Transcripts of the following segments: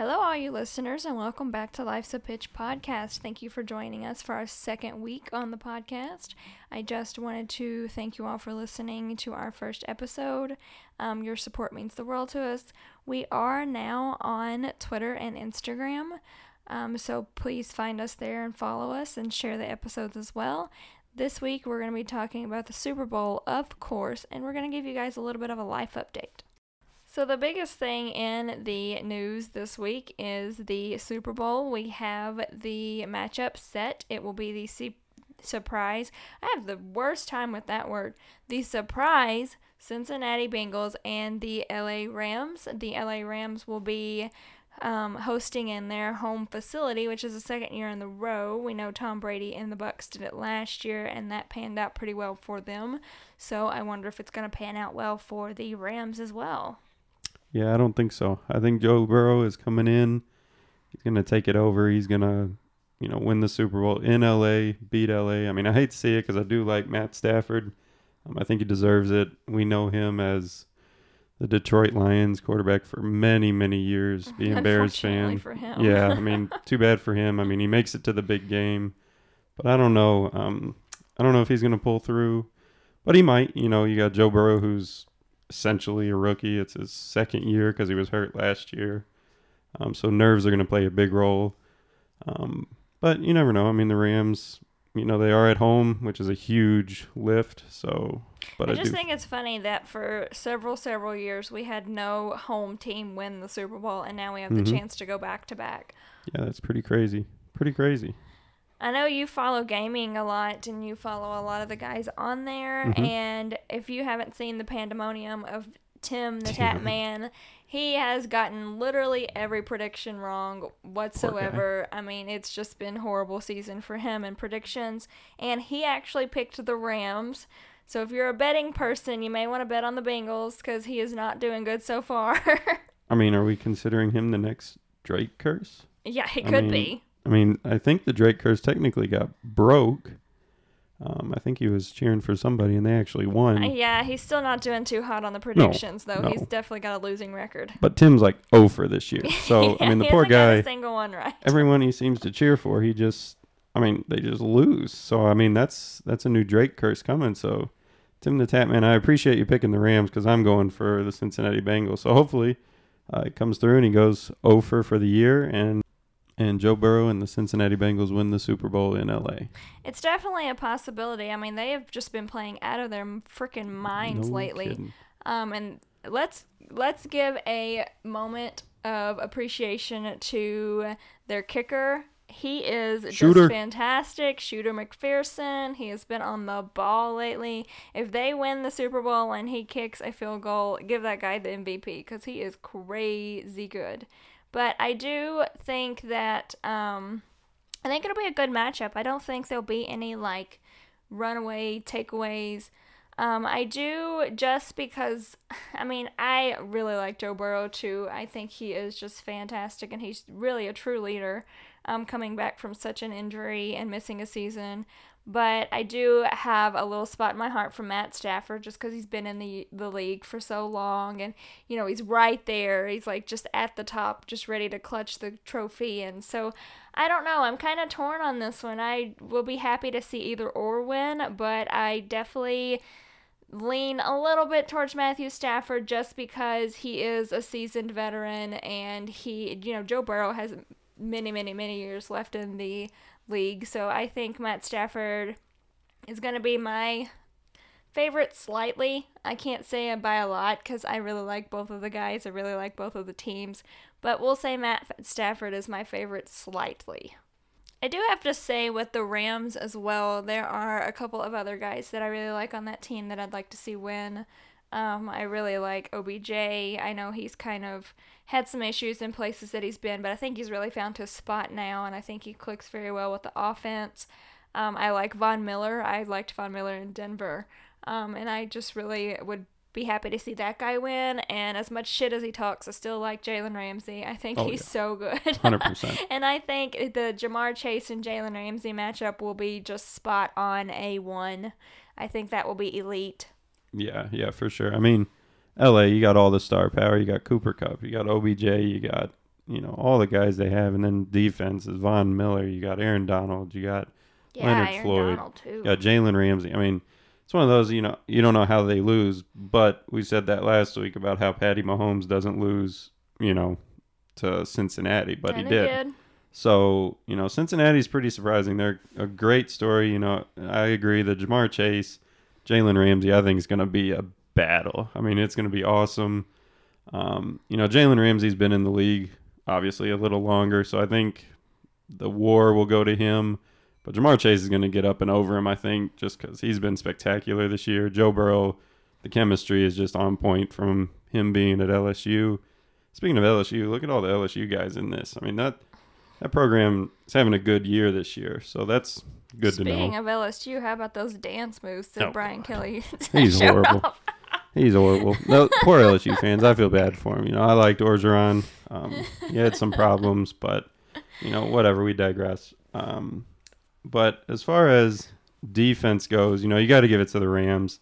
Hello, all you listeners, and welcome back to Life's a Pitch podcast. Thank you for joining us for our second week on the podcast. I just wanted to thank you all for listening to our first episode. Um, your support means the world to us. We are now on Twitter and Instagram, um, so please find us there and follow us and share the episodes as well. This week, we're going to be talking about the Super Bowl, of course, and we're going to give you guys a little bit of a life update. So, the biggest thing in the news this week is the Super Bowl. We have the matchup set. It will be the su- surprise. I have the worst time with that word. The surprise Cincinnati Bengals and the LA Rams. The LA Rams will be um, hosting in their home facility, which is the second year in the row. We know Tom Brady and the Bucks did it last year, and that panned out pretty well for them. So I wonder if it's going to pan out well for the Rams as well. Yeah, I don't think so. I think Joe Burrow is coming in. He's going to take it over. He's going to, you know, win the Super Bowl in LA, beat LA. I mean, I hate to see it because I do like Matt Stafford. Um, I think he deserves it. We know him as the Detroit Lions quarterback for many, many years, being Bears fan. For him. yeah, I mean, too bad for him. I mean, he makes it to the big game, but I don't know. Um, I don't know if he's going to pull through, but he might. You know, you got Joe Burrow, who's essentially a rookie. It's his second year because he was hurt last year. Um, so nerves are going to play a big role. Um, but you never know. I mean, the Rams, you know, they are at home, which is a huge lift. So, but I I, just do. think it's funny that for several, several years we had no home team win the Super Bowl, and now we have Mhm. the chance to go back to back. yeah, that's pretty crazy. Pretty crazy. I know you follow gaming a lot and you follow a lot of the guys on there. Mhm. And if you haven't seen the pandemonium of Tim the. Tat Man, he has gotten literally every prediction wrong whatsoever. I mean, it's just been horrible season for him and predictions. And he actually picked the Rams. So if you're a betting person, you may want to bet on the Bengals because he is not doing good so far. I mean, are we considering him the next Drake curse? yeah, he I could mean, be. I mean, I think the Drake curse technically got broke. Um, I think he was cheering for somebody and they actually won. Uh, yeah, he's still not doing too hot on the predictions, though. no. He's definitely got a losing record. But Tim's like over this year. So, I mean, the he poor guy, a single one right. everyone he seems to cheer for, he just, I mean, they just lose. So, I mean, that's that's a new Drake curse coming. So, Tim the Tatman, I appreciate you picking the Rams because I'm going for the Cincinnati Bengals. So, hopefully, uh, it comes through and he goes over for the year and and Joe Burrow and the Cincinnati Bengals win the Super Bowl in LA. It's definitely a possibility. I mean, they have just been playing out of their freaking minds No lately. Um, and let's let's give a moment of appreciation to their kicker. He is Shooter. just fantastic. Shooter McPherson. He has been on the ball lately. If they win the Super Bowl and he kicks a field goal, give that guy the MVP because he is crazy good. But I do think that um, I think it'll be a good matchup. I don't think there'll be any like runaway takeaways. Um, I do just because, I mean, I really like Joe Burrow too. I think he is just fantastic and he's really a true leader um, coming back from such an injury and missing a season. But I do have a little spot in my heart for Matt Stafford just because he's been in the, the league for so long and, you know, he's right there. He's like just at the top, just ready to clutch the trophy. And so I don't know. I'm kind of torn on this one. I will be happy to see either or win, but I definitely lean a little bit towards Matthew Stafford just because he is a seasoned veteran and he, you know, Joe Burrow has many, many, many years left in the league. So I think Matt Stafford is going to be my favorite slightly. I can't say by a lot because I really like both of the guys. I really like both of the teams. But we'll say Matt Stafford is my favorite slightly. I do have to say with the Rams as well, there are a couple of other guys that I really like on that team that I'd like to see win. Um, I really like OBJ. I know he's kind of had some issues in places that he's been, but I think he's really found his spot now, and I think he clicks very well with the offense. Um, I like Von Miller. I liked Von Miller in Denver, um, and I just really would be happy to see that guy win. And as much shit as he talks, I still like Jalen Ramsey. I think Oh, he's yeah. so good. 100%. and I think the Ja'Marr Chase and Jalen Ramsey matchup will be just spot on a one. I think that will be elite. Yeah, yeah, for sure. I mean, LA, you got all the star power. You got Cooper Kupp, you got OBJ, you got you know all the guys they have, and then defense is Von Miller. You got Aaron Donald. You got Yeah, Leonard Aaron Floyd. Donald too. you got Jalen Ramsey. I mean, it's one of those you know you don't know how they lose, but we said that last week about how Patty Mahomes doesn't lose, you know, to Cincinnati, but and he it did. So, you know, Cincinnati's pretty surprising. They're a great story. You know, I agree The Ja'Marr Chase, Jalen Ramsey, I think is going to be a battle. I mean, it's going to be awesome. Um, you know, Jalen Ramsey's been in the league obviously a little longer, so I think the war will go to him. But Ja'Marr Chase is going to get up and over him, I think, just because he's been spectacular this year. Joe Burrow, the chemistry is just on point from him being at LSU. Speaking of LSU, look at all the LSU guys in this. I mean, that that program is having a good year this year, so that's good Speaking to know. of LSU, how about those dance moves that Oh, Brian Kelly He's horrible. off? He's horrible. No, poor LSU fans. I feel bad for him. You know, I liked Orgeron. Um, he had some problems, but you know, whatever. We digress. Um, but as far as defense goes, you know, you got to give it to the Rams.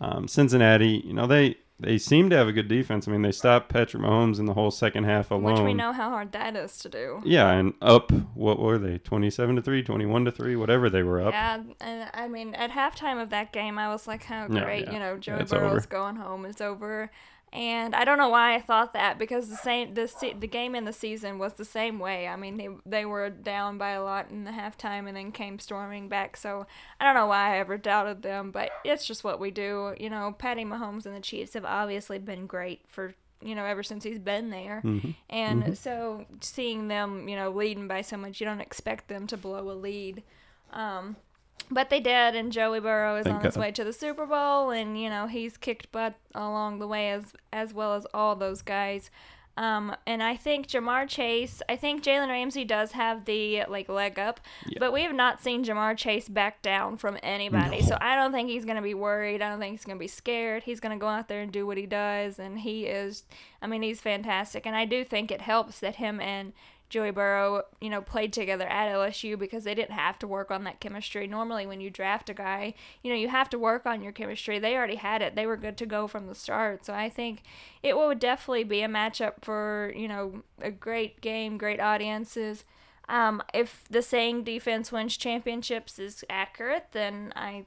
Um, Cincinnati, you know, they they seem to have a good defense. I mean, they stopped Patrick Mahomes in the whole second half alone. Which we know how hard that is to do. Yeah, and up. What were they? Twenty-seven to three, 21 to three, whatever they were up. Yeah, and I mean, at halftime of that game, I was like, "How Yeah, great!" yeah. You know, Joe Yeah, Burrow's over. going home. It's over. And I don't know why I thought that because the same the the game in the season was the same way. I mean, they they were down by a lot in the halftime and then came storming back. So I don't know why I ever doubted them, but it's just what we do. You know, Patty Mahomes and the Chiefs have obviously been great for you know ever since he's been there. Mhm. And so seeing them, you know, leading by so much, you don't expect them to blow a lead. Um, but they did, and Joey Burrow is Thank on his God. way to the Super Bowl, and you know he's kicked butt along the way as as well as all those guys. Um, and I think Ja'Marr Chase, I think Jalen Ramsey does have the like leg up, Yeah. but we have not seen Ja'Marr Chase back down from anybody. So I don't think he's gonna be worried. I don't think he's gonna be scared. He's gonna go out there and do what he does, and he is. I mean, he's fantastic, and I do think it helps that him and Joey Burrow, you know, played together at LSU because they didn't have to work on that chemistry. Normally, when you draft a guy, you know, you have to work on your chemistry. They already had it. They were good to go from the start. So I think it would definitely be a matchup for, you know, a great game, great audiences. Um, if the saying defense wins championships is accurate, then I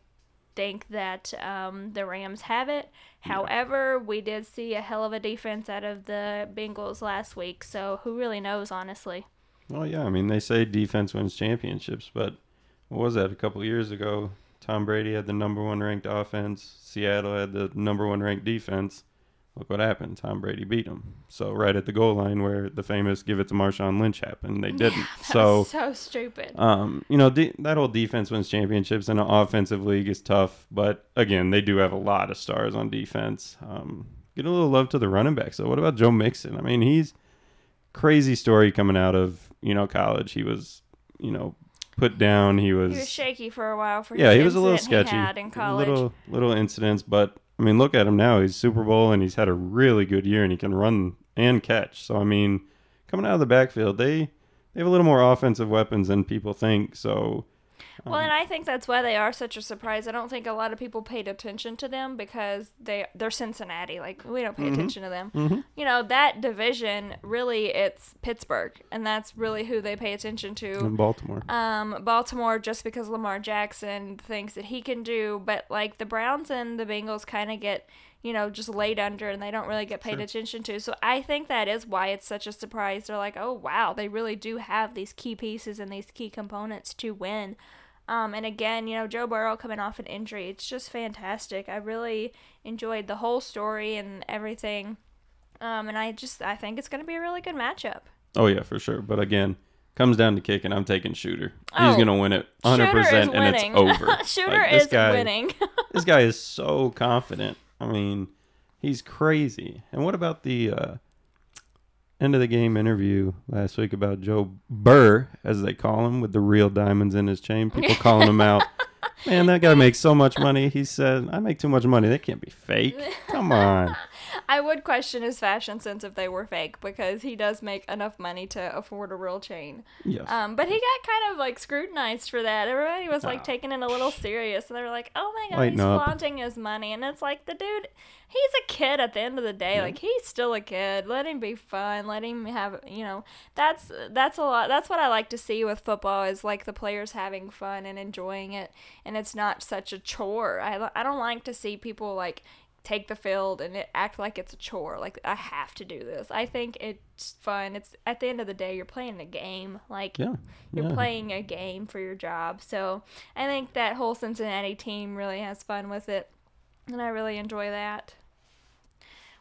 think that um, the Rams have it. However, we did see a hell of a defense out of the Bengals last week, so who really knows, honestly? Well, yeah. I mean, they say defense wins championships, but what was that? A couple years ago, Tom Brady had the number one ranked offense. Seattle had the number one ranked defense. Look what happened. Tom Brady beat them. So right at the goal line, where the famous "give it to Marshawn Lynch" happened, they didn't. That so so stupid. um, you know, de- that whole defense wins championships, and an offensive league is tough. But again, they do have a lot of stars on defense. Um, get a little love to the running backs. So, what about Joe Mixon? I mean, he's crazy story coming out of you know college. He was you know put down. He was, he was shaky for a while for yeah, he was a little sketchy. He had in college. Little little incidents, but I mean, look at him now. He's Super Bowl, and he's had a really good year, and he can run and catch. So I mean, coming out of the backfield, they they have a little more offensive weapons than people think. So. Well, um, and I think that's why they are such a surprise. I don't think a lot of people paid attention to them because they they're Cincinnati. Like we don't pay Mm-hmm. attention to them. Mhm. You know that division really it's Pittsburgh, and that's really who they pay attention to. in Baltimore. Um, Baltimore just because Lamar Jackson thinks that he can do, but like the Browns and the Bengals kind of get, you know, just laid under and they don't really get paid Sure. attention to. So I think that is why it's such a surprise. They're like, oh wow, they really do have these key pieces and these key components to win. Um, and again, you know, Joe Burrow coming off an injury, it's just fantastic. I really enjoyed the whole story and everything. Um, and I just I think it's going to be a really good matchup. Oh yeah, for sure. But again, comes down to kicking. I'm taking Shooter. He's Oh, gonna win it 100, percent and it's over. Shooter Like, this is guy, winning. this guy is so confident. I mean, he's crazy. And what about the uh, end of the game interview last week about Joe Burr, as they call him, with the real diamonds in his chain? People calling him out. Man, that guy makes so much money. He said, "I make too much money. That can't be fake. Come on." I would question his fashion sense if they were fake because he does make enough money to afford a real chain. Yes. Um, but he got kind of like scrutinized for that. Everybody was like Ah. taking it a little serious, and they were like, "Oh my god, Lighten he's up. flaunting his money," and it's like the dude, he's a kid at the end of the day. Like he's still a kid. Let him be fun. Let him have, you know, that's that's a lot. That's what I like to see with football is like the players having fun and enjoying it, and it's not such a chore. I I don't like to see people like take the field and it act like it's a chore like i have to do this i think it's fun it's at the end of the day you're playing a game like yeah. you're yeah. playing a game for your job so i think that whole cincinnati team really has fun with it and i really enjoy that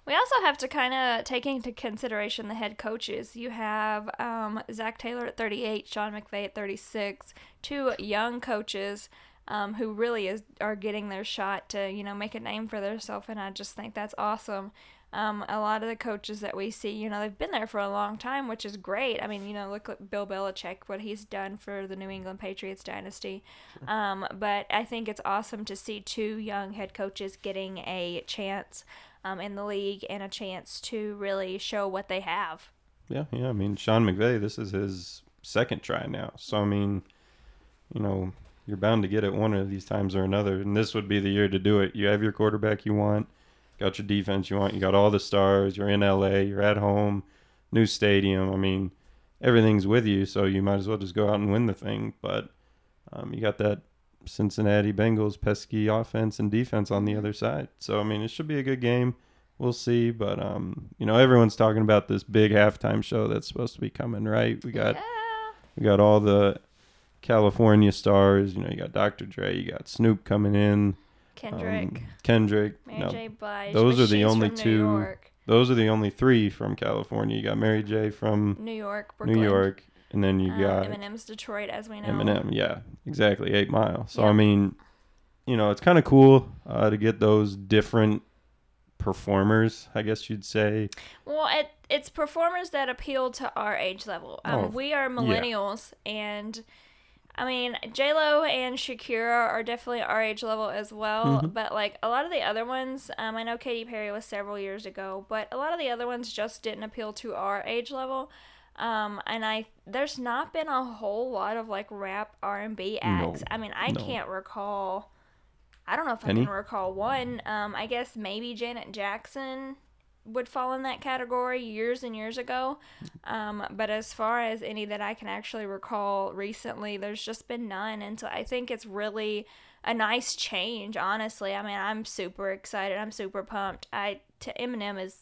we also have to kind of take into consideration the head coaches. You have um, Zac Taylor at 38, Sean McVay at 36, two young coaches um, who really is are getting their shot to you know make a name for themselves, and I just think that's awesome. Um, a lot of the coaches that we see, you know, they've been there for a long time, which is great. I mean, you know, look at Bill Belichick, what he's done for the New England Patriots dynasty. Um, but I think it's awesome to see two young head coaches getting a chance um, in the league and a chance to really show what they have. Yeah, yeah. I mean, Sean McVay, this is his second try now. So I mean, you know, you're bound to get it one of these times or another, and this would be the year to do it. You have your quarterback you want, got your defense you want, you got all the stars. You're in LA, you're at home, new stadium. I mean, everything's with you, so you might as well just go out and win the thing. But um, you got that Cincinnati Bengals pesky offense and defense on the other side. So I mean, it should be a good game. We'll see, but um, you know, everyone's talking about this big halftime show that's supposed to be coming, right? We got yeah. we got all the California stars. You know, you got Dr. Dre, you got Snoop coming in, Kendrick, um, Kendrick. Mary no, J. Blige. those are the only two- those are the only three from California. You got Mary J from New York, Brooklyn, New York, and then you um, got Eminem's Detroit, as we know. Eminem. Yeah, exactly, Eight Mile. So Yeah. I mean, you know, it's kind of cool uh, to get those different performers. I guess you'd say. Well, it, it's performers that appeal to our age level. Um, Oh, we are millennials, and I mean, J Lo and Shakira are definitely our age level as well. Mhm. But like a lot of the other ones, um, I know Katy Perry was several years ago, but a lot of the other ones just didn't appeal to our age level. Um, and I there's not been a whole lot of like rap R and B No, acts. I mean, I no. can't recall. I don't know if I can recall one. Um, I guess maybe Janet Jackson would fall in that category years and years ago. Um, but as far as any that I can actually recall recently, there's just been none. And so I think it's really a nice change, honestly. I mean, I'm super excited. I'm super pumped. I to Eminem is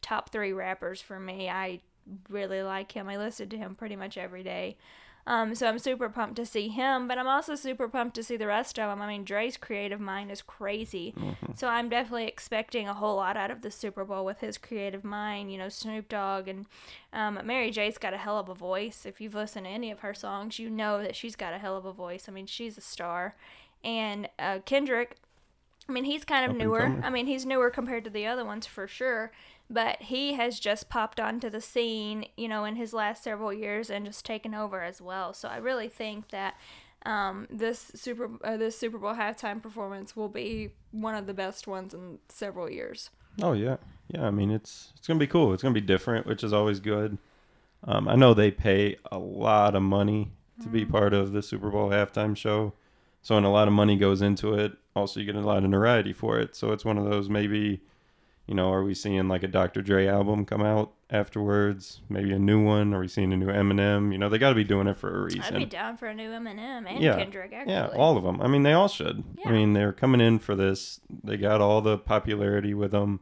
top three rappers for me. I really like him. I listen to him pretty much every day. Um, so I'm super pumped to see him, but I'm also super pumped to see the rest of them. I mean, Dre's creative mind is crazy. So I'm definitely expecting a whole lot out of the Super Bowl with his creative mind. You know, Snoop Dogg and um, Mary J's got a hell of a voice. If you've listened to any of her songs, you know that she's got a hell of a voice. I mean, she's a star. And uh, Kendrick, I mean, he's kind of Up newer. I mean, he's newer compared to the other ones for sure. But he has just popped onto the scene, you know, in his last several years and just taken over as well. So I really think that um, this super uh, this Super Bowl halftime performance will be one of the best ones in several years. Oh yeah, yeah. I mean, it's it's gonna be cool. It's gonna be different, which is always good. Um, I know they pay a lot of money to be part of the Super Bowl halftime show, so and a lot of money goes into it. Also, you get a lot of notoriety for it. So it's one of those maybe, you know, are we seeing like a Dr. Dre album come out afterwards? Maybe a new one? Are we seeing a new Eminem? You know, they got to be doing it for a reason. I'd be down for a new Eminem and Yeah. Kendrick actually. Yeah, all of them. I mean, they all should. Yeah. I mean, they're coming in for this. They got all the popularity with them.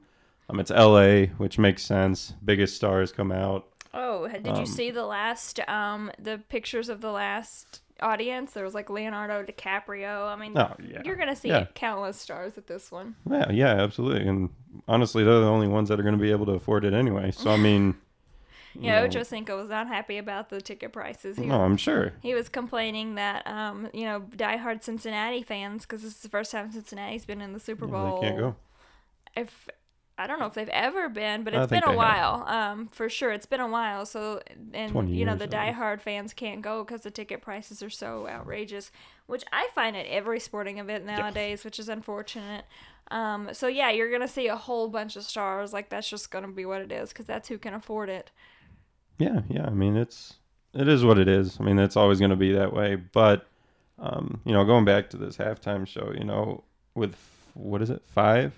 Um, it's L.A., which makes sense. Biggest stars come out. Oh, did you Um, see the last um the pictures of the last audience? There was like Leonardo DiCaprio. I mean, Oh yeah, you're gonna see Yeah. countless stars at this one. yeah, yeah, absolutely. And honestly, they're the only ones that are to be able to afford it anyway. So I mean, you Yeah, know, Ocho Cinco was not happy about the ticket prices. He, no, I'm sure. he was complaining that um you know diehard Cincinnati fans because this is the first time Cincinnati's been in the Super Yeah, Bowl. they can't go. If I don't know if they've ever been, but it's been a while. Um, for sure, it's been a while. So, and you know, the diehard fans can't go because the ticket prices are so outrageous, which I find at every sporting event nowadays, which is unfortunate. Um, so yeah, you're gonna see a whole bunch of stars. Like that's just gonna be what it is because that's who can afford it. Yeah, yeah. I mean, it's it is what it is. I mean, it's always going to be that way. But um, you know, going back to this halftime show, you know, with what is it, five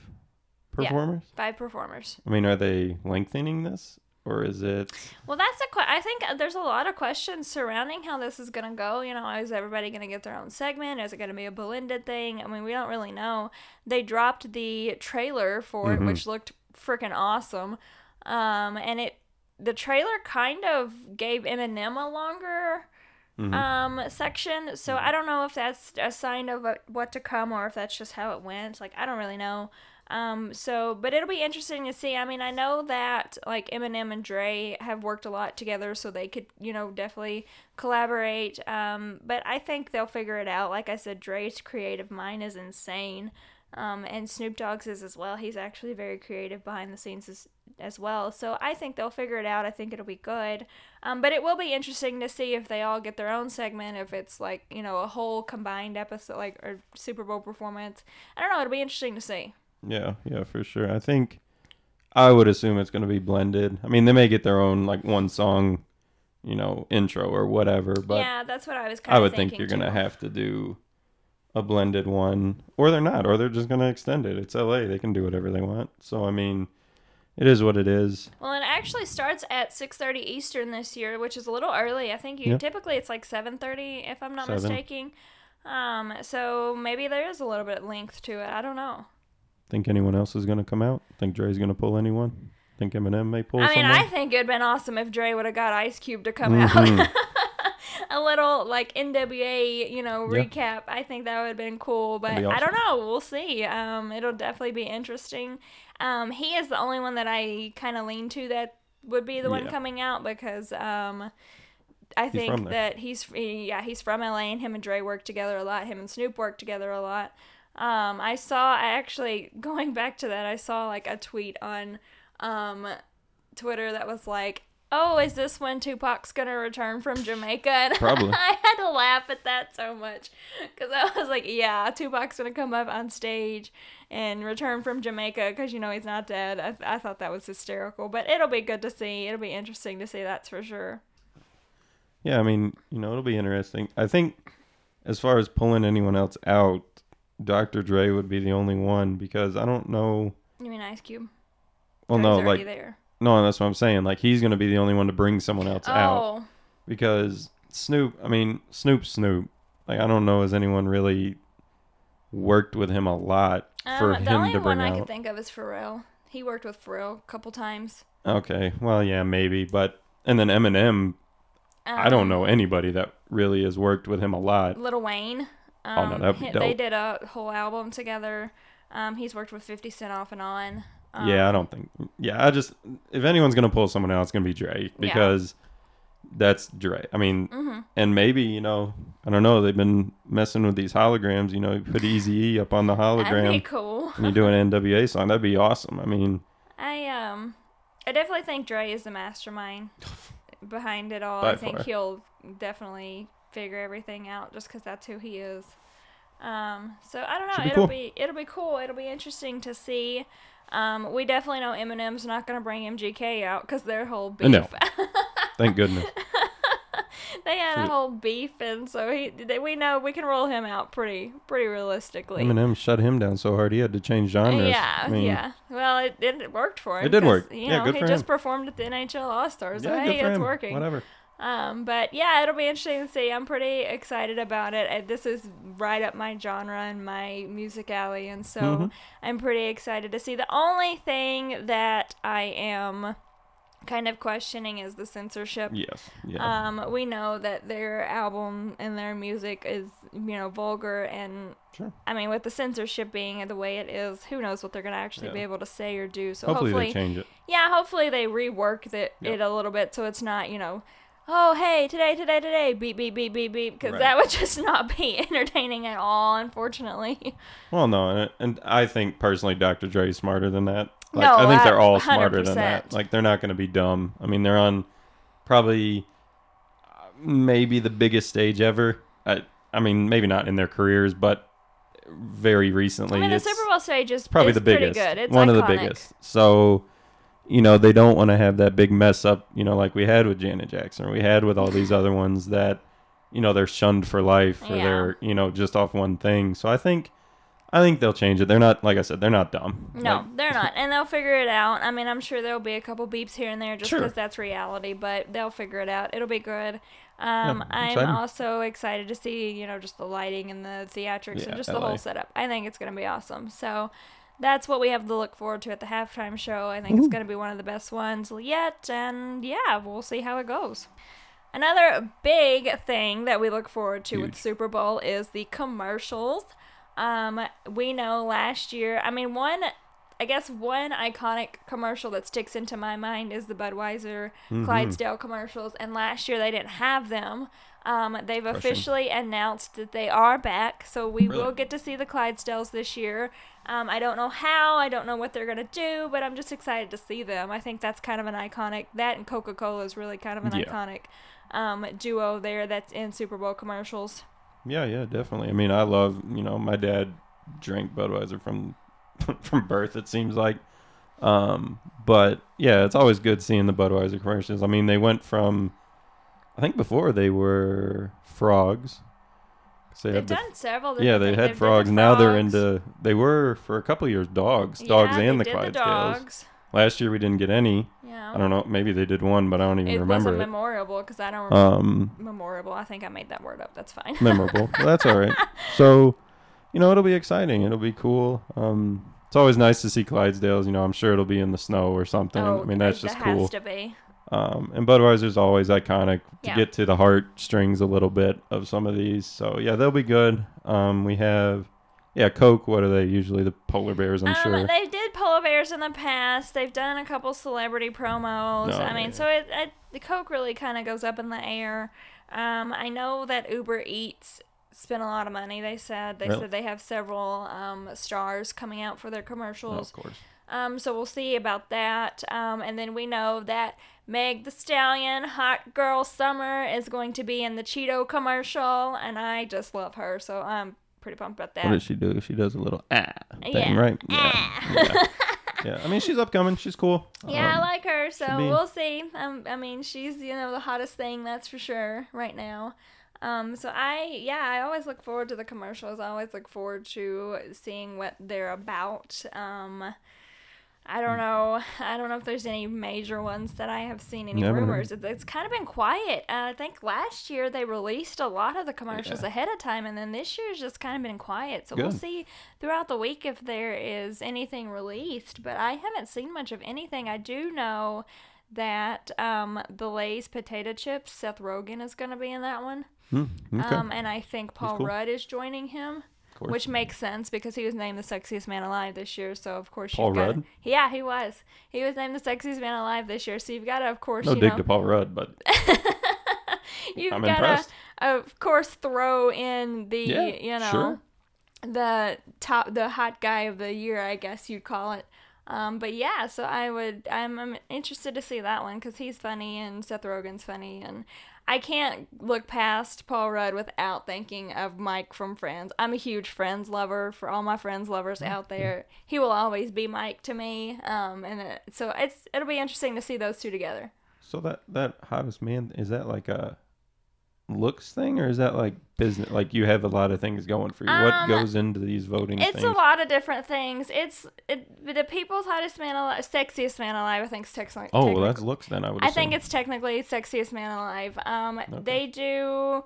Yeah. performers? Five performers. I mean, are they lengthening this, or is it? Well, that's a que- I think there's a lot of questions surrounding how this is gonna go. You know, is everybody gonna get their own segment? Is it gonna be a blended thing? I mean, we don't really know. They dropped the trailer for it, Mhm. which looked freaking awesome, um, and it the trailer kind of gave Eminem a longer Mhm. um section. So I don't know if that's a sign of uh what to come or if that's just how it went. Like I don't really know. Um so but it'll be interesting to see. I mean, I know that like Eminem and Dre have worked a lot together so they could, you know, definitely collaborate. Um but I think they'll figure it out. Like I said, Dre's creative mind is insane. Um, and Snoop Dogg's is as well. He's actually very creative behind the scenes as, as well. So I think they'll figure it out. I think it'll be good. Um, but it will be interesting to see if they all get their own segment, if it's like, you know, a whole combined episode, like, or Super Bowl performance. I don't know. It'll be interesting to see. Yeah, yeah, for sure. I think I would assume it's going to be blended. I mean, they may get their own like one song, you know, intro or whatever, but yeah, that's what I was kind I of would think you're going to have to do a blended one, or they're not, or they're just going to extend it. It's LA; they can do whatever they want. So I mean, it is what it is. Well, it actually starts at 6:30 Eastern this year, which is a little early. I think you typically it's like 7:30 if I'm not Seven. mistaken. Um, so maybe there is a little bit of length to it. I don't know. Think anyone else is going to come out? Think Dre's going to pull anyone? Think Eminem may pull I mean, someone? I think it'd been awesome if Dre would have got Ice Cube to come Mhm. out. a little like NWA, you know, Yeah. recap. I think that would have been cool, but That'd I don't know. We'll see. Um, it'll definitely be interesting. Um, he is the only one that I kind of lean to that would be the one Yeah. coming out because um, I think there. that he's yeah he's from LA and him and Dre work together a lot. Him and Snoop work together a lot. Um, I saw I actually going back to that I saw like a tweet on um, Twitter that was like, "Oh, is this when Tupac's gonna return from Jamaica?" And Probably. I had to laugh at that so much because I was like, "Yeah, Tupac's gonna come up on stage and return from Jamaica because you know he's not dead." I, I thought that was hysterical, but it'll be good to see. It'll be interesting to see. That's for sure. Yeah, I mean, you know, it'll be interesting. I think as far as pulling anyone else out, Dr. Dre would be the only one because I don't know. You mean Ice Cube? Well, no, like there. no, that's what I'm saying. Like he's gonna be the only one to bring someone else out Oh, because Snoop. I mean, Snoop, Snoop. Like I don't know, has anyone really worked with him a lot for um, the him only to bring one I out? could think of is Pharrell. He worked with Pharrell a couple times. Okay, well, yeah, maybe, but and then Eminem. I don't Um, know anybody that really has worked with him a lot. Lil Wayne. Um, Oh, no, that'd be he- They did a whole album together. Um, he's worked with 50 Cent off and on. Um, yeah, I don't think. Yeah, I just if anyone's gonna pull someone out, it's gonna be Dre because that's Dre. I mean, mhm. and maybe you know, I don't know. They've been messing with these holograms. You know, you put Easy E up on the That'd be hologram cool. and you do an NWA song. That'd be awesome. I mean, I um, I definitely think Dre is the mastermind behind it all. By I think far. he'll definitely figure everything out just because that's who he is. Um, so I don't know. Be it'll cool. be it'll be cool. It'll be interesting to see. Um, we definitely know Eminem's not gonna bring MGK out because their whole beef. No. thank goodness. they had a whole beef, and so he they, we know we can roll him out pretty pretty realistically. Eminem shut him down so hard he had to change genres. Yeah, I mean, yeah. Well, it, it worked for him. It did work. You Yeah, know, good he for just him. performed at the NHL All Stars. So Yeah, hey, good for it's him. working. Whatever. Um, but yeah, it'll be interesting to see. I'm pretty excited about it. Uh, This is right up my genre and my music alley, and so Mhm. I'm pretty excited to see. The only thing that I am kind of questioning is the censorship. Yes. Yeah. Um, we know that their album and their music is, you know, vulgar, and sure. I mean, with the censorship being the way it is, who knows what they're gonna actually Yeah. be able to say or do. So Hopefully, hopefully, they change it. yeah, hopefully they rework the, Yep. it a little bit so it's not, you know, oh hey today today today beep beep beep beep beep because Right. that would just not be entertaining at all unfortunately Well, no, and, and I think personally, Dr. Dre is smarter than that. Like, No, I think I- they're all smarter than 100%. that. Like, they're not going to be dumb. I mean, they're on probably uh, maybe the biggest stage ever. I, I mean, maybe not in their careers, but very recently. I mean the Super Bowl stage is probably is the biggest. pretty good it's one of the biggest. So, you know, they don't want to have that big mess up, you know, like we had with Janet Jackson or we had with all these other ones that, you know, they're shunned for life or Yeah. they're, you know, just off one thing. So I think I think they'll change it. They're not like I said, they're not dumb. No, Like, they're not, and they'll figure it out. I mean, I'm sure there'll be a couple beeps here and there just Sure. because that's reality, but they'll figure it out. It'll be good. Um, I'm exciting. also excited to see, you know, just the lighting and the theatrics Yeah, and just the LA. whole setup. I think it's going to be awesome. So that's what we have to look forward to at the halftime show. I think it's going to be one of the best ones yet, and yeah, we'll see how it goes. Another big thing that we look forward to with Super Bowl is the commercials. Um, we know last year, I mean, one, I guess one iconic commercial that sticks into my mind is the Budweiser Mm-hmm. Clydesdale commercials, and last year they didn't have them. Um, they've officially announced that they are back, so we Really? will get to see the Clydesdales this year. Um, I don't know how, I don't know what they're gonna do, but I'm just excited to see them. I think that's kind of an iconic. That and Coca Cola is really kind of an Yeah. iconic um, duo there that's in Super Bowl commercials. Yeah, yeah, definitely. I mean, I love, you know, my dad drank Budweiser from from birth it seems like. Um, but yeah, it's always good seeing the Budweiser commercials. I mean, they went from I think before they were frogs. They They've had the- done several. yeah, they had did the frogs. Now they're frogs. into. They were for a couple of years dogs, Yeah, dogs they and the Clydesdales. dogs. Last year we didn't get any. Yeah. I don't know. Maybe they did one, but I don't even it remember wasn't it. memorable because I don't remember Um, memorable. I think I made that word up. That's fine. memorable. Well, that's all right. So, you know, it'll be exciting. It'll be cool. Um, it's always nice to see Clydesdales. You know, I'm sure it'll be in the snow or something. oh, I mean, that's that just has cool. to be. Um, and Budweiser's always iconic to Yeah. get to the heartstrings a little bit of some of these. So yeah, they'll be good. Um, we have, yeah, Coke. What are they usually? The polar bears, I'm um, sure. They did polar bears in the past. They've done a couple celebrity promos. Oh, I mean, yeah. so it, it the Coke really kind of goes up in the air. Um, I know that Uber Eats spent a lot of money. They said they Really? said they have several um, stars coming out for their Oh, commercials. of course. Um, so we'll see about that. Um, and then we know that Meg the Stallion, Hot Girl Summer, is going to be in the Cheeto commercial, and I just love her, so I'm pretty pumped about that. What does she do? She does a little ah thing, Yeah. right? Ah. yeah. yeah. I mean, she's upcoming. She's cool. Yeah, I Um, like her, so be- we'll see. Um, I mean, she's you know the hottest thing, that's for sure, right now. Um, so I yeah, I always look forward to the commercials. I always look forward to seeing what they're about. Um, I Hmm. don't know. I don't know if there's any major ones that I have seen any Never rumors. It's, it's kind of been quiet. Uh, I think last year they released a lot of the commercials Yeah. ahead of time, and then this year's just kind of been quiet. So we'll see throughout the week if there is anything released. But I haven't seen much of anything. I do know that um, the Lay's potato chips, Seth Rogen is going to be in that one. Hmm, okay. Um, and I think Paul cool. Rudd is joining him. Which makes sense because he was named the sexiest man alive this year. So of course Paul you've got Rudd? yeah he was he was named the sexiest man alive this year. So you've got to of course no dig know to Paul Rudd, but you've I'm got impressed. to of course throw in the Yeah, you know sure. the top the hot guy of the year I guess you'd call it. Um, but yeah, so I would I'm, I'm interested to see that one because he's funny and Seth Rogen's funny and I can't look past Paul Rudd without thinking of Mike from Friends. I'm a huge Friends lover. For all my Friends lovers out there, he will always be Mike to me. Um, and it, so it's it'll be interesting to see those two together. So that that hottest man is that like a looks thing or is that like business? Like you have a lot of things going for you. what Um, goes into these voting It's things? a lot of different things. It's it, the people's hottest man alive, sexiest man alive. I think technically. oh, well, that's looks then. I would. I think it's technically sexiest man alive. Um, Okay. they do,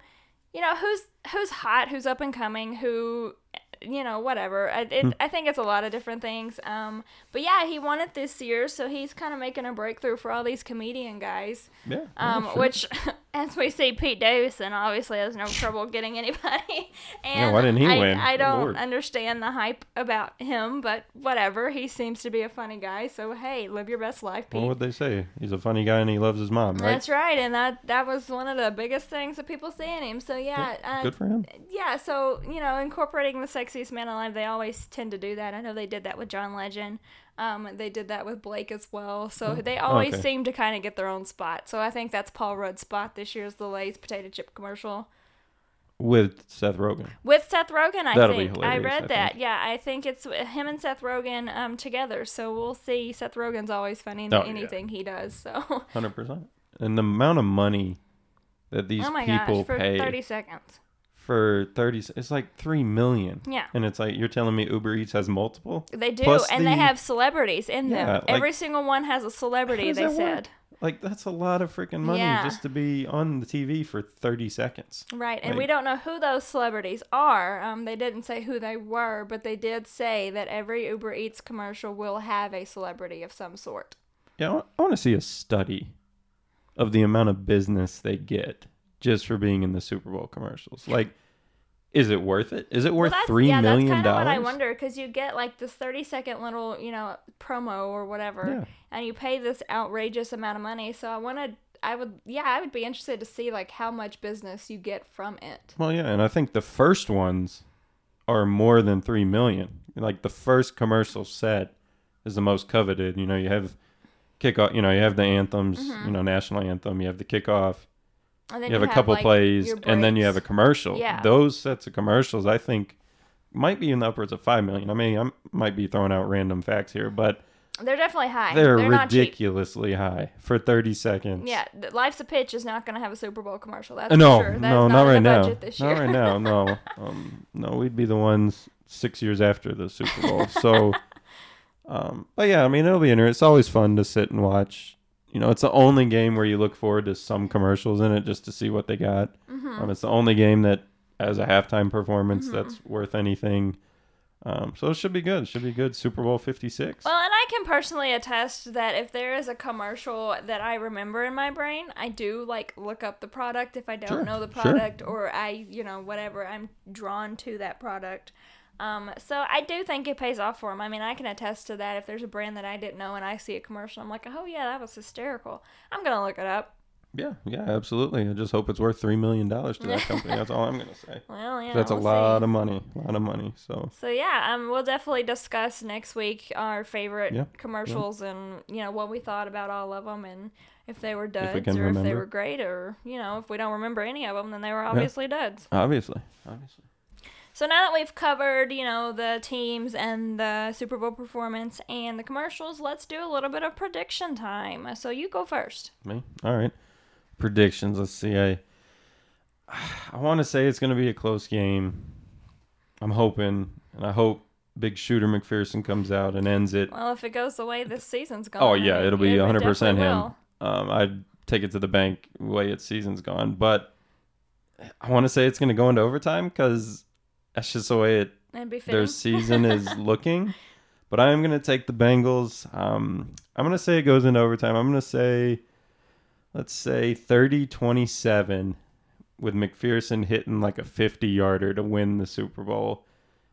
you know, who's who's hot, who's up and coming, who, you know, whatever. I, it, Hmm. I think it's a lot of different things. Um, but yeah, he won it this year, so he's kind of making a breakthrough for all these comedian guys. yeah. yeah, Um, sure. which as we see, Pete Davidson obviously has no trouble getting anybody. And Yeah, why didn't he I, win? I don't Lord. understand the hype about him, but whatever. He seems to be a funny guy, so hey, live your best life, Pete. Well, what'd they say? He's a funny guy and he loves his mom, right? That's right, and that that was one of the biggest things that people see in him. So yeah, uh, Good for him. yeah. So you know, incorporating the sexiest man alive, they always tend to do that. I know they did that with John Legend. Um, they did that with Blake as well. So they always okay. seem to kind of get their own spot. So I think that's Paul Rudd's spot this year's the Lay's potato chip commercial With Seth Rogen. with Seth Rogen. I That'll be think I read I that. think. Yeah, I think it's him and Seth Rogen um, together. So we'll see. Seth Rogen's always funny in Oh, yeah. anything he does. So Hundred percent. And the amount of money that these oh my people gosh, for pay thirty seconds. For thirty, it's like three million. Yeah. And it's like you're telling me Uber Eats has multiple. They do, Plus and they have celebrities in Yeah, them. like- Every single one has a celebrity. They that work? said Like that's a lot of freaking money Yeah. just to be on the TV for thirty seconds. right, and we don't know who those celebrities are. Um, they didn't say who they were, but they did say that every Uber Eats commercial will have a celebrity of some sort. Yeah, I want to see a study of the amount of business they get just for being in the Super Bowl commercials. Like, is it worth it? Is it worth well, three yeah, million that's of what I wonder because you get like this thirty second little, you know, promo or whatever, Yeah. and you pay this outrageous amount of money. So I want to. I would, yeah, I would be interested to see like how much business you get from it. Well, yeah, and I think the first ones are more than three million. Like the first commercial set is the most coveted. You know, you have kickoff. You know, you have the anthems. Mm-hmm. You know, national anthem. You have the kickoff. And then You have a couple like, plays, and then you have a commercial. Yeah. Those sets of commercials, I think, might be in the upwards of five million. I mean, I might be throwing out random facts here, but They're definitely high. they're, not cheap. ridiculously high for thirty seconds. Yeah, Life's a Pitch is not going to have a Super Bowl commercial. That's Uh, no, for sure. That no, is not right now. budget this Not right now. No, um, no, we'd be the ones six years after the Super Bowl. So, um, but yeah, I mean, it'll be interesting. It's always fun to sit and watch. You know, it's the only game where you look forward to some commercials in it just to see what they got. Mm-hmm. Um, it's the only game that has a halftime performance that's worth anything. Um, so it should be good. It should be good. Super Bowl Fifty Six. Well, and I can personally attest that if there is a commercial that I remember in my brain, I do like look up the product if I don't Sure, know the sure. product or I, you know, whatever, I'm drawn to that product. Um, so I do think it pays off for them. I mean, I can attest to that. If there's a brand that I didn't know and I see a commercial, I'm like, oh yeah, that was hysterical. I'm gonna look it up. Yeah, yeah, absolutely. I just hope it's worth three million dollars to that company. That's all I'm gonna say. Well, yeah, That's a we'll lot see. of money. A lot of money. So So yeah, um, we'll definitely discuss next week our favorite Yeah, commercials and you know what we thought about all of them and if they were duds we can or if they were great or you know if we don't remember any of them then they were obviously duds. obviously, obviously. So now that we've covered you know the teams and the Super Bowl performance and the commercials, let's do a little bit of prediction time. So you go first. Me? All right. Predictions. Let's see. I I want to say it's going to be a close game. I'm hoping, and I hope Big Shooter McPherson comes out and ends it. Well, if it goes the way this season's going, Oh yeah, it'll be it 100 percent him. Um, I'd take it to the bank the way its season's gone, but I want to say it's going to go into overtime because that's just the way it their season is looking. But I am going to take the Bengals. Um, I'm going to say it goes into overtime. I'm going to say, let's say 30 27 with McPherson hitting like a 50 yarder to win the Super Bowl.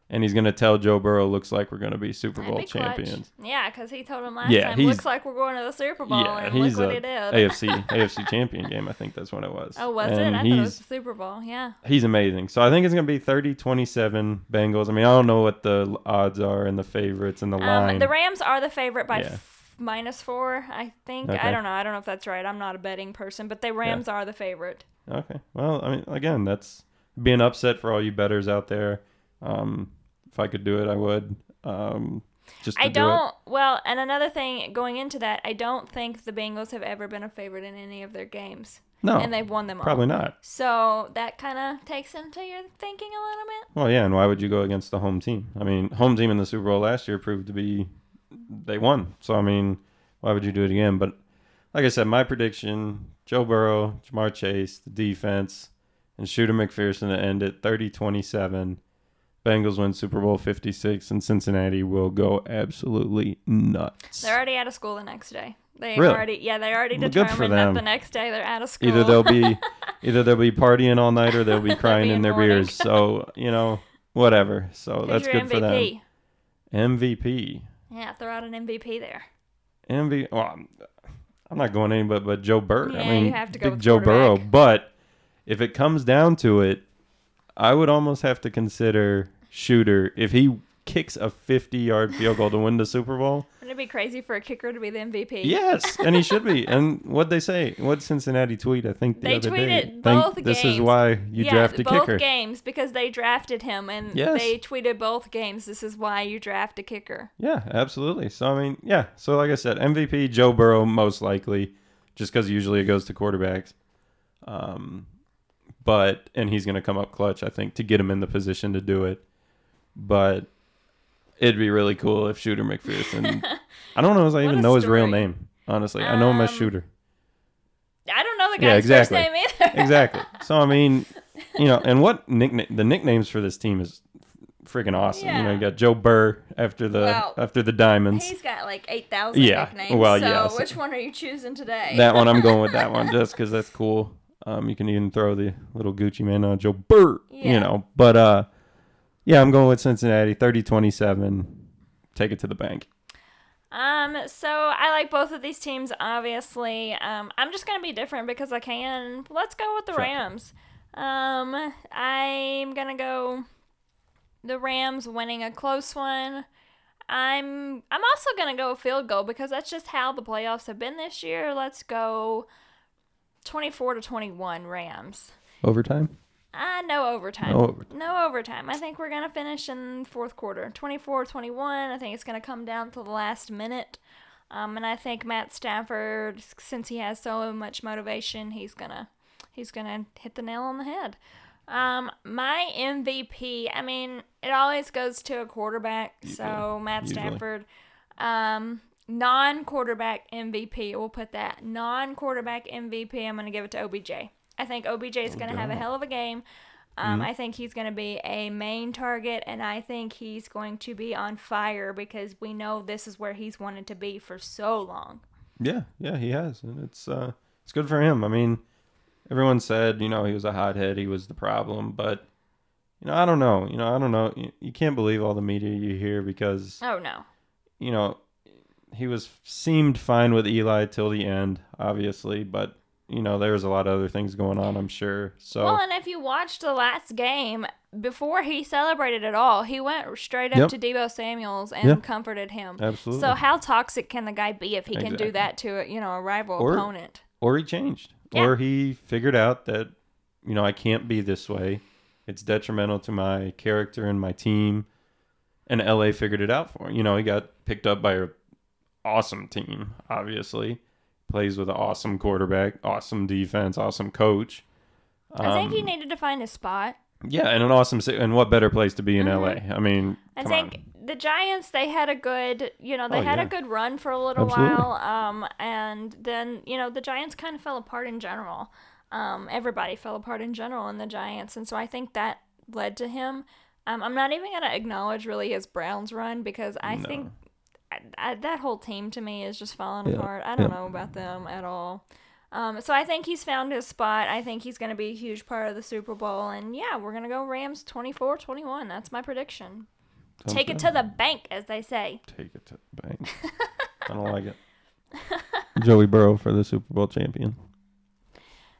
And he's going to tell Joe Burrow, looks like we're going to be Super Bowl be champions. Yeah, because he told him last Yeah, time, looks like we're going to the Super Bowl, Yeah, and he's look what a he did. AFC AFC champion game. I think that's what it was. oh, was and it? I thought it was the Super Bowl. Yeah. He's amazing. So I think it's going to be 30 27 Bengals. I mean, I don't know what the odds are and the favorites and the line. Um, the Rams are the favorite by Yeah. f- minus four, I think. Okay. I don't know. I don't know if that's right. I'm not a betting person, but the Rams are the favorite. Okay. Well, I mean, again, that's be an upset for all you betters out there. Um, if I could do it, I would. Um, just to I do don't. Well, and another thing going into that, I don't think the Bengals have ever been a favorite in any of their games. No, and they've won them all. probably not. So that kind of takes into your thinking a little bit. Well, yeah, and why would you go against the home team? I mean, home team in the Super Bowl last year proved to be they won. So I mean, why would you do it again? But like I said, my prediction: Joe Burrow, Ja'Marr Chase, the defense, and Shooter McPherson to end it 30-27. Bengals win Super Bowl 56, and Cincinnati will go absolutely nuts. They're already out of school the next day. They Really? already, yeah, they already Well, determined that the next day they're out of school. Either they'll be Either they'll be partying all night or they'll be crying be in their mourning. beers. So you know, whatever. So Who's that's good for them. MVP? MVP. Yeah, throw out an MVP there. MVP. Well, I'm, I'm not going any but Joe Burrow. Yeah, I mean, you have to go big Joe Burrow. But if it comes down to it, I would almost have to consider Shooter if he kicks a 50 yard field goal to win the Super Bowl. Wouldn't it be crazy for a kicker to be the MVP? Yes, and he should be. And what they say? What Cincinnati tweet? I think the They other tweeted day. Both this is why you yeah, draft a both kicker. games because they drafted him, and Yes. they tweeted both games. This is why you draft a kicker. Yeah, absolutely. So I mean, yeah. So like I said, MVP Joe Burrow most likely, just because usually it goes to quarterbacks. Um, but and he's going to come up clutch, I think, to get him in the position to do it. But it'd be really cool if Shooter McPherson. I don't know if I even know his real name. Honestly, I know him as Um, Shooter. I don't know the Yeah, guy's exactly. first name either. exactly. So I mean, you know, and what nickname? The nicknames for this team is freaking awesome. You know, you got Joe Burr after the Well, after the Diamonds. He's got like eight thousand Yeah, nicknames. well, so yeah, so- which one are you choosing today? That one, I'm going with that one just because that's cool. Um, you can even throw the little Gucci man on Joe Burr, Yeah. you know. But uh, yeah, I'm going with Cincinnati, 30-27. Take it to the bank. Um, so I like both of these teams, obviously. Um, I'm just gonna be different because I can. Let's go with the Sure. Rams. Um, I'm gonna go the Rams winning a close one. I'm I'm also gonna go field goal because that's just how the playoffs have been this year. Let's go 24 to 21 Rams. Overtime. Uh, no overtime. No overtime. No overtime. I think we're going to finish in fourth quarter. 24-21. I think it's going to come down to the last minute. Um, and I think Matt Stafford, since he has so much motivation, he's gonna he's gonna hit the nail on the head. Um, my MVP, I mean, it always goes to a quarterback. So Matt usually. Stafford, um, non-quarterback MVP. We'll put that non-quarterback MVP. I'm gonna give it to OBJ. I think OBJ is gonna have a hell of a game. Um, I think he's going to be a main target, and I think he's going to be on fire because we know this is where he's wanted to be for so long. Yeah, yeah, he has, and it's uh, it's good for him. I mean, everyone said you know he was a hothead, he was the problem, but you know I don't know, you know I don't know. You, you can't believe all the media you hear because Oh no, you know he was seemed fine with Eli till the end, obviously, but you know there was a lot of other things going on, I'm sure. So Well, and if you watched the last game, before he celebrated at all, he went straight up Yep. to Deebo Samuels and Yeah. comforted him. absolutely, So how toxic can the guy be if he can do that to a, you know a rival Or- opponent? or he changed, Yeah. or he figured out that you know I can't be this way. It's detrimental to my character and my team. And LA figured it out for him. You know, he got picked up by a awesome team. Obviously, plays with an awesome quarterback, awesome defense, awesome coach. I think he Um, needed to find a spot. yeah, and an awesome. And what better place to be in LA? I mean, Mm-hmm. I think on. the Giants they had a good you know they Oh, had yeah. a good run for a little Absolutely. while um and then you know the Giants kind of fell apart in general. Um everybody fell apart in general in the Giants and so I think that led to him. Um I'm not even going to acknowledge really his Browns run because I No. think I, I, that whole team to me is just falling Yeah, apart. I don't yeah. know about them at all. Um, so I think he's found his spot. I think he's going to be a huge part of the Super Bowl. And yeah, we're going to go Rams 24 21. That's my prediction. Sounds Take it to the bank, as they say. Take it to the bank. I don't like it. Joey Burrow for the Super Bowl champion.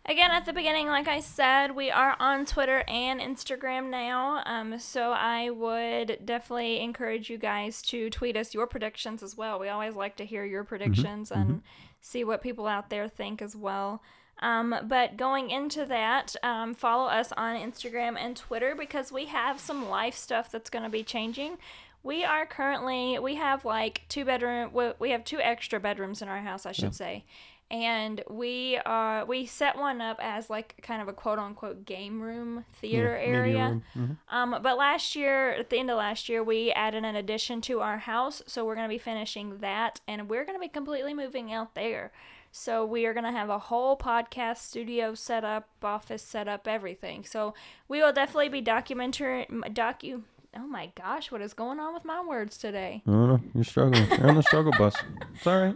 Again, at the beginning, like I said, we are on Twitter and Instagram now. Um, so I would definitely encourage you guys to tweet us your predictions as well. We always like to hear your predictions and see what people out there think as well. Um, but going into that, um, follow us on Instagram and Twitter because we have some life stuff that's going to be changing. We are currently we have like two bedroom we- we have two extra bedrooms in our house, I should say. And we are we set one up as like kind of a quote unquote game room theater Yeah, area. room. Mhm. Um, but last year, at the end of last year, we added an addition to our house, so we're gonna be finishing that, and we're gonna be completely moving out there. So we are gonna have a whole podcast studio set up, office set up, everything. So we will definitely be documentary docu. Oh my gosh, what is going on with my words today? I don't know. You're struggling. You're on the struggle bus. It's all right.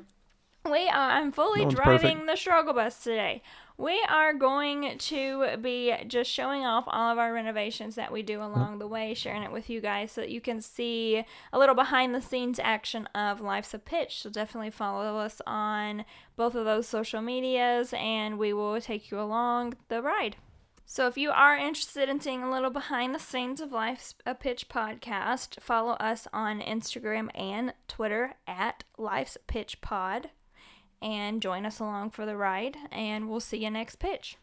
We are. I'm fully No driving perfect. the struggle bus today. we are going to be just showing off all of our renovations that we do along the way, sharing it with you guys so that you can see a little behind the scenes action of Life's a Pitch. So definitely follow us on both of those social medias and we will take you along the ride. So if you are interested in seeing a little behind the scenes of Life's a Pitch podcast, follow us on Instagram and Twitter at Life's Pitch Pod and join us along for the ride and we'll see you next pitch.